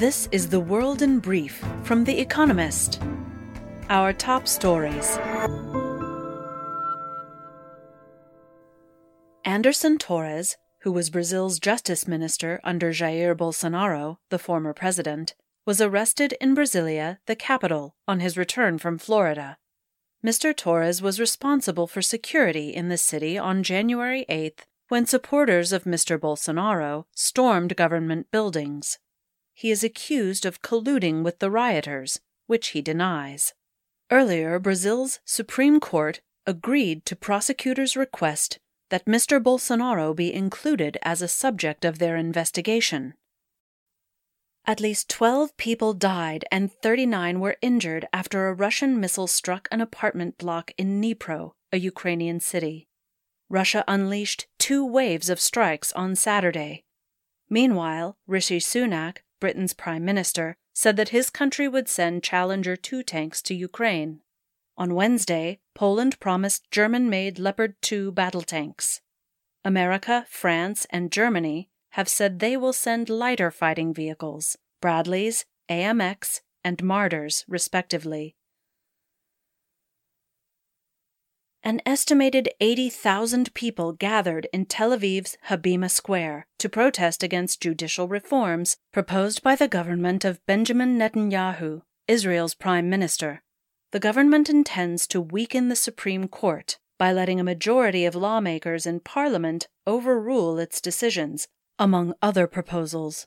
This is The World in Brief from The Economist. Our top stories Anderson Torres, who was Brazil's justice minister under Jair Bolsonaro, the former president, was arrested in Brasilia, the capital, on his return from Florida. Mr. Torres was responsible for security in the city on January 8th when supporters of Mr. Bolsonaro stormed government buildings. He is accused of colluding with the rioters, which he denies. Earlier, Brazil's Supreme Court agreed to prosecutors' request that Mr. Bolsonaro be included as a subject of their investigation. At least 12 people died and 39 were injured after a Russian missile struck an apartment block in Dnipro, a Ukrainian city. Russia unleashed two waves of strikes on Saturday. Meanwhile, Rishi Sunak, Britain's prime minister, said that his country would send Challenger 2 tanks to Ukraine. On Wednesday, Poland promised German made Leopard 2 battle tanks. America, France, and Germany have said they will send lighter fighting vehicles, Bradleys, AMX, and Marders, respectively. An estimated 80,000 people gathered in Tel Aviv's Habima Square to protest against judicial reforms proposed by the government of Benjamin Netanyahu, Israel's prime minister. The government intends to weaken the Supreme Court by letting a majority of lawmakers in Parliament overrule its decisions, among other proposals.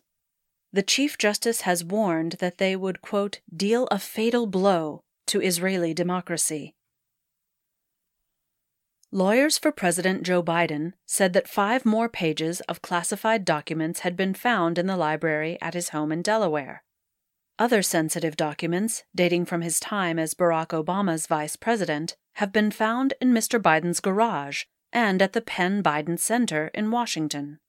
The Chief Justice has warned that they would, quote, deal a fatal blow to Israeli democracy. Lawyers for President Joe Biden said that five more pages of classified documents had been found in the library at his home in Delaware. Other sensitive documents, dating from his time as Barack Obama's vice president, have been found in Mr. Biden's garage and at the Penn Biden Center in Washington.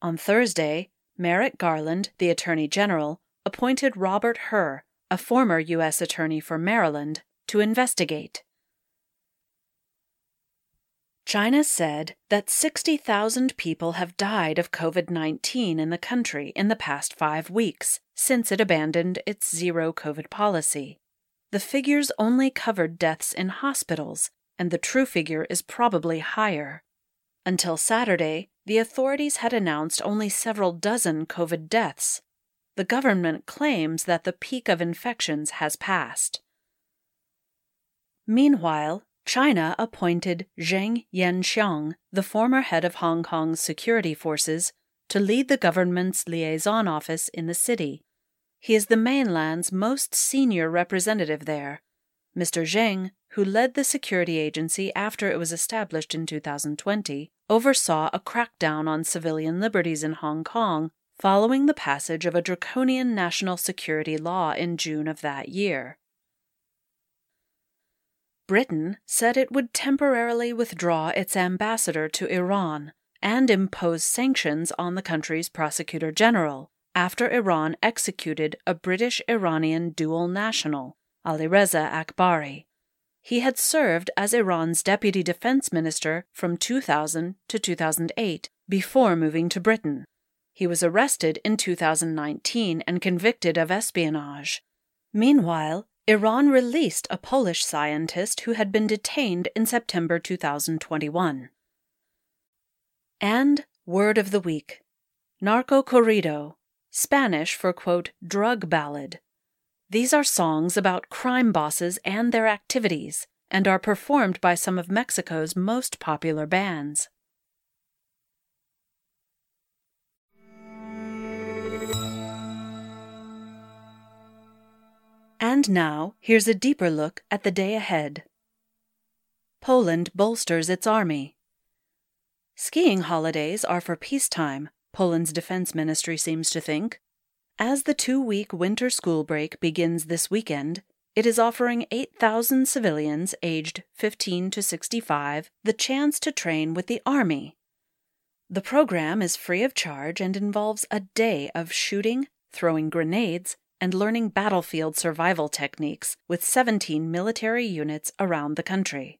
On Thursday, Merrick Garland, the Attorney General, appointed Robert Hur, a former U.S. Attorney for Maryland, to investigate. China said that 60,000 people have died of COVID 19 in the country in the past five weeks since it abandoned its zero COVID policy. The figures only covered deaths in hospitals, and the true figure is probably higher. Until Saturday, the authorities had announced only several dozen COVID deaths. The government claims that the peak of infections has passed. Meanwhile, China appointed Zheng Yanxiong, the former head of Hong Kong's security forces, to lead the government's liaison office in the city. He is the mainland's most senior representative there. Mr. Zheng, who led the security agency after it was established in 2020, oversaw a crackdown on civilian liberties in Hong Kong following the passage of a draconian national security law in June of that year. Britain said it would temporarily withdraw its ambassador to Iran and impose sanctions on the country's prosecutor general after Iran executed a British Iranian dual national, Alireza Akbari. He had served as Iran's deputy defense minister from 2000 to 2008 before moving to Britain. He was arrested in 2019 and convicted of espionage. Meanwhile, Iran released a Polish scientist who had been detained in September 2021. And word of the week Narco Corrido, Spanish for, quote, drug ballad. These are songs about crime bosses and their activities and are performed by some of Mexico's most popular bands. And now, here's a deeper look at the day ahead. Poland bolsters its army. Skiing holidays are for peacetime, Poland's defense ministry seems to think. As the two week winter school break begins this weekend, it is offering 8,000 civilians aged 15 to 65 the chance to train with the Army. The program is free of charge and involves a day of shooting, throwing grenades, and learning battlefield survival techniques with 17 military units around the country.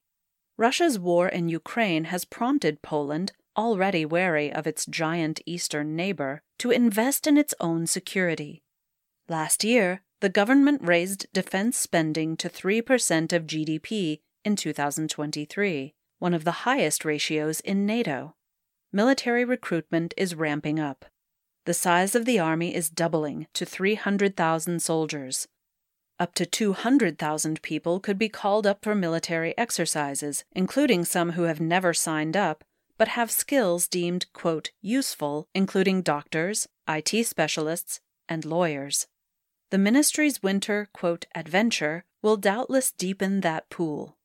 Russia's war in Ukraine has prompted Poland, already wary of its giant eastern neighbor, to invest in its own security. Last year, the government raised defense spending to 3% of GDP in 2023, one of the highest ratios in NATO. Military recruitment is ramping up. The size of the army is doubling to 300,000 soldiers. Up to 200,000 people could be called up for military exercises, including some who have never signed up but have skills deemed, quote, useful, including doctors, IT specialists, and lawyers. The ministry's winter, quote, adventure will doubtless deepen that pool.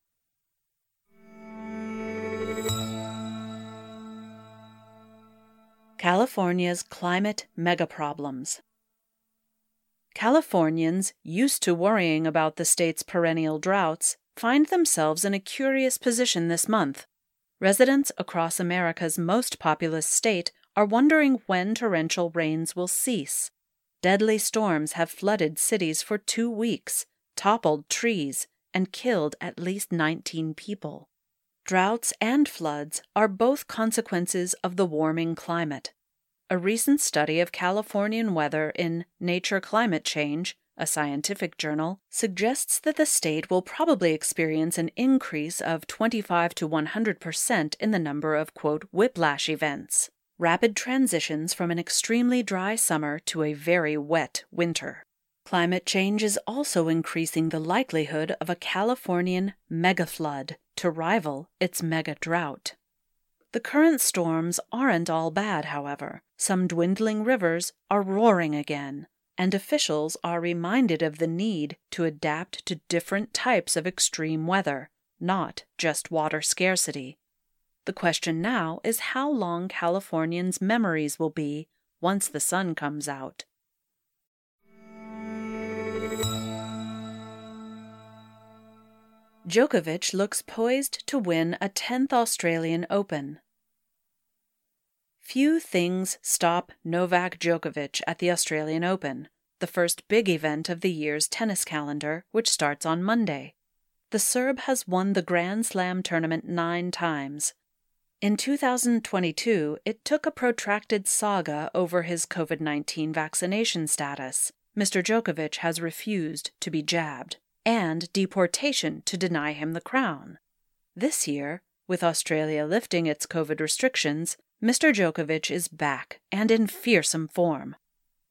California's climate megaproblems. Californians, used to worrying about the state's perennial droughts, find themselves in a curious position this month. Residents across America's most populous state are wondering when torrential rains will cease. Deadly storms have flooded cities for two weeks, toppled trees, and killed at least 19 people. Droughts and floods are both consequences of the warming climate. A recent study of Californian weather in Nature Climate Change, a scientific journal, suggests that the state will probably experience an increase of 25 to 100% in the number of, quote, whiplash events, rapid transitions from an extremely dry summer to a very wet winter. Climate change is also increasing the likelihood of a Californian megaflood to rival its mega drought. The current storms aren't all bad, however. Some dwindling rivers are roaring again, and officials are reminded of the need to adapt to different types of extreme weather, not just water scarcity. The question now is how long Californians' memories will be once the sun comes out. Djokovic looks poised to win a 10th Australian Open. Few things stop Novak Djokovic at the Australian Open, the first big event of the year's tennis calendar, which starts on Monday. The Serb has won the Grand Slam tournament nine times. In 2022, it took a protracted saga over his COVID 19 vaccination status. Mr. Djokovic has refused to be jabbed and deportation to deny him the crown. This year, with Australia lifting its COVID restrictions, Mr. Djokovic is back and in fearsome form.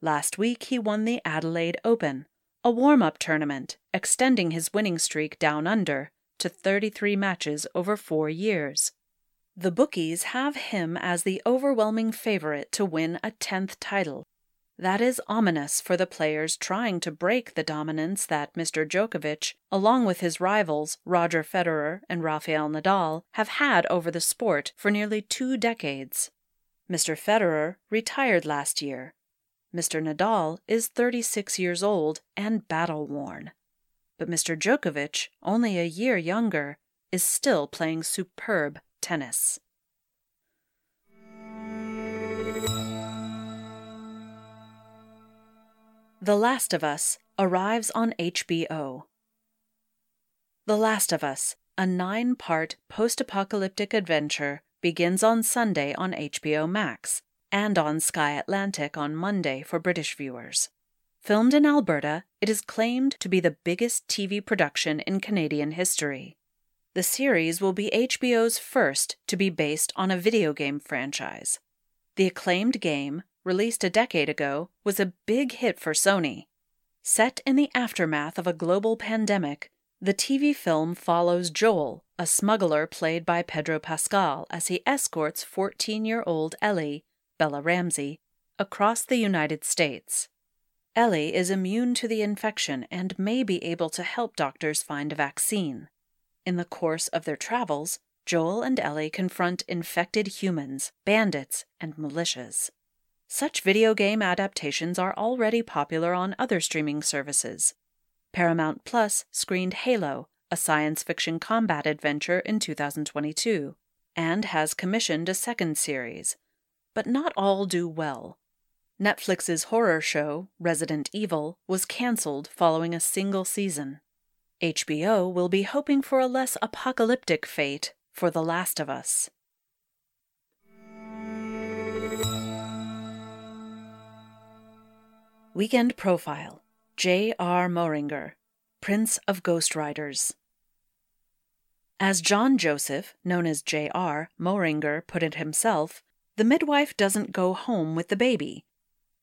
Last week he won the Adelaide Open, a warm up tournament, extending his winning streak down under to 33 matches over four years. The bookies have him as the overwhelming favorite to win a 10th title, that is ominous for the players trying to break the dominance that Mr. Djokovic, along with his rivals Roger Federer and Rafael Nadal, have had over the sport for nearly two decades. Mr. Federer retired last year. Mr. Nadal is 36 years old and battle worn. But Mr. Djokovic, only a year younger, is still playing superb tennis. The Last of Us arrives on HBO. The Last of Us, a nine part post apocalyptic adventure, begins on Sunday on HBO Max and on Sky Atlantic on Monday for British viewers. Filmed in Alberta, it is claimed to be the biggest TV production in Canadian history. The series will be HBO's first to be based on a video game franchise. The acclaimed game, released a decade ago, was a big hit for Sony. Set in the aftermath of a global pandemic, the TV film follows Joel, a smuggler played by Pedro Pascal, as he escorts 14 year old Ellie, Bella Ramsey, across the United States. Ellie is immune to the infection and may be able to help doctors find a vaccine. In the course of their travels, Joel and Ellie confront infected humans, bandits, and militias. Such video game adaptations are already popular on other streaming services. Paramount Plus screened Halo, a science fiction combat adventure, in 2022, and has commissioned a second series. But not all do well. Netflix's horror show, Resident Evil, was cancelled following a single season. HBO will be hoping for a less apocalyptic fate for The Last of Us. Weekend Profile J.R. Moehringer, Prince of Ghost Ghostwriters. As John Joseph, known as J.R. Moehringer, put it himself, the midwife doesn't go home with the baby.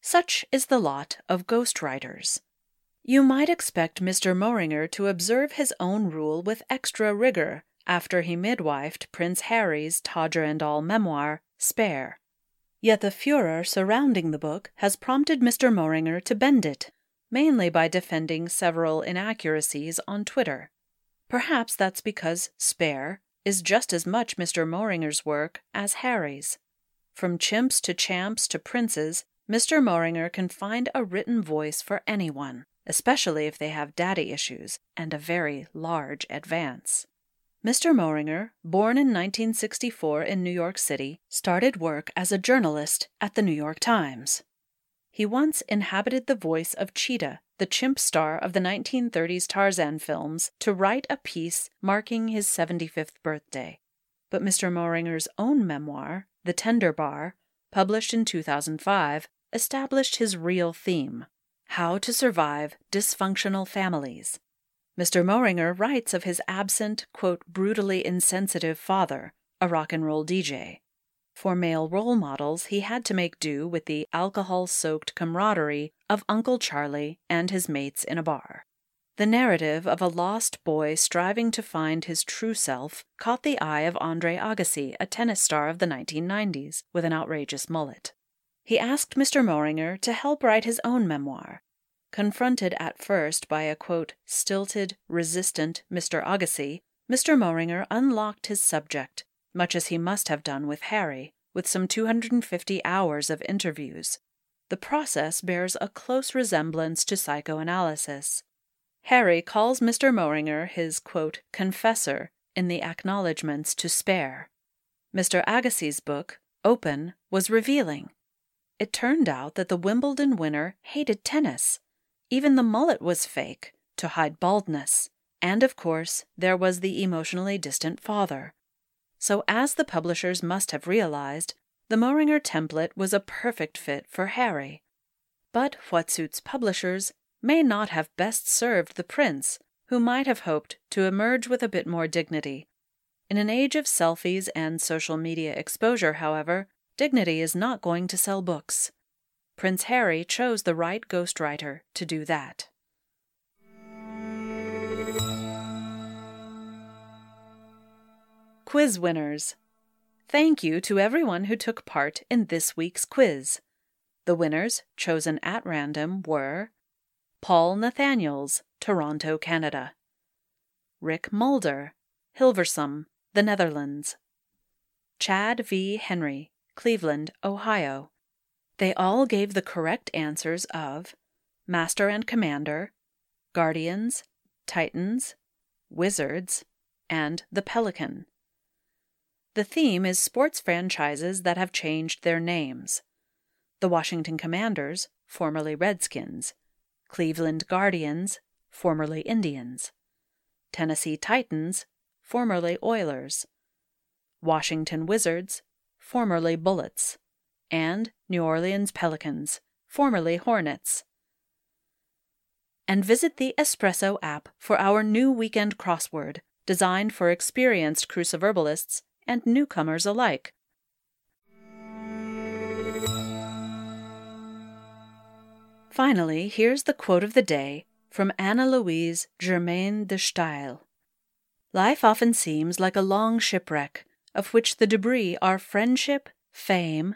Such is the lot of ghost ghostwriters. You might expect Mr. Moehringer to observe his own rule with extra rigor after he midwifed Prince Harry's Todger and All memoir, Spare. Yet the furor surrounding the book has prompted Mr. Moehringer to bend it, mainly by defending several inaccuracies on Twitter. Perhaps that's because Spare is just as much Mr. Moehringer's work as Harry's. From chimps to champs to princes, Mr. Moehringer can find a written voice for anyone, especially if they have daddy issues and a very large advance. Mr. Moehringer, born in 1964 in New York City, started work as a journalist at the New York Times. He once inhabited the voice of Cheetah, the chimp star of the 1930s Tarzan films, to write a piece marking his 75th birthday. But Mr. Moehringer's own memoir, The Tender Bar, published in 2005, established his real theme how to survive dysfunctional families. Mr. Moehringer writes of his absent, quote, brutally insensitive father, a rock and roll DJ. For male role models, he had to make do with the alcohol soaked camaraderie of Uncle Charlie and his mates in a bar. The narrative of a lost boy striving to find his true self caught the eye of Andre Agassi, a tennis star of the 1990s, with an outrageous mullet. He asked Mr. Moehringer to help write his own memoir, Confronted at first by a quote, stilted, resistant Mr. Agassi, Mr. Moehringer unlocked his subject, much as he must have done with Harry, with some 250 hours of interviews. The process bears a close resemblance to psychoanalysis. Harry calls Mr. Moehringer his quote, confessor in the acknowledgments to spare. Mr. Agassi's book, Open, was revealing. It turned out that the Wimbledon winner hated tennis even the mullet was fake, to hide baldness. And of course, there was the emotionally distant father. So, as the publishers must have realized, the Moehringer template was a perfect fit for Harry. But what suits publishers may not have best served the prince, who might have hoped to emerge with a bit more dignity. In an age of selfies and social media exposure, however, dignity is not going to sell books. Prince Harry chose the right ghostwriter to do that. Quiz winners. Thank you to everyone who took part in this week's quiz. The winners, chosen at random, were Paul Nathaniels, Toronto, Canada, Rick Mulder, Hilversum, the Netherlands, Chad V. Henry, Cleveland, Ohio, they all gave the correct answers of Master and Commander, Guardians, Titans, Wizards, and The Pelican. The theme is sports franchises that have changed their names. The Washington Commanders, formerly Redskins, Cleveland Guardians, formerly Indians, Tennessee Titans, formerly Oilers, Washington Wizards, formerly Bullets and New Orleans Pelicans, formerly Hornets. And visit the Espresso app for our new weekend crossword, designed for experienced cruciverbalists and newcomers alike. Finally, here's the quote of the day from Anna Louise Germaine de Stael. Life often seems like a long shipwreck, of which the debris are friendship, fame,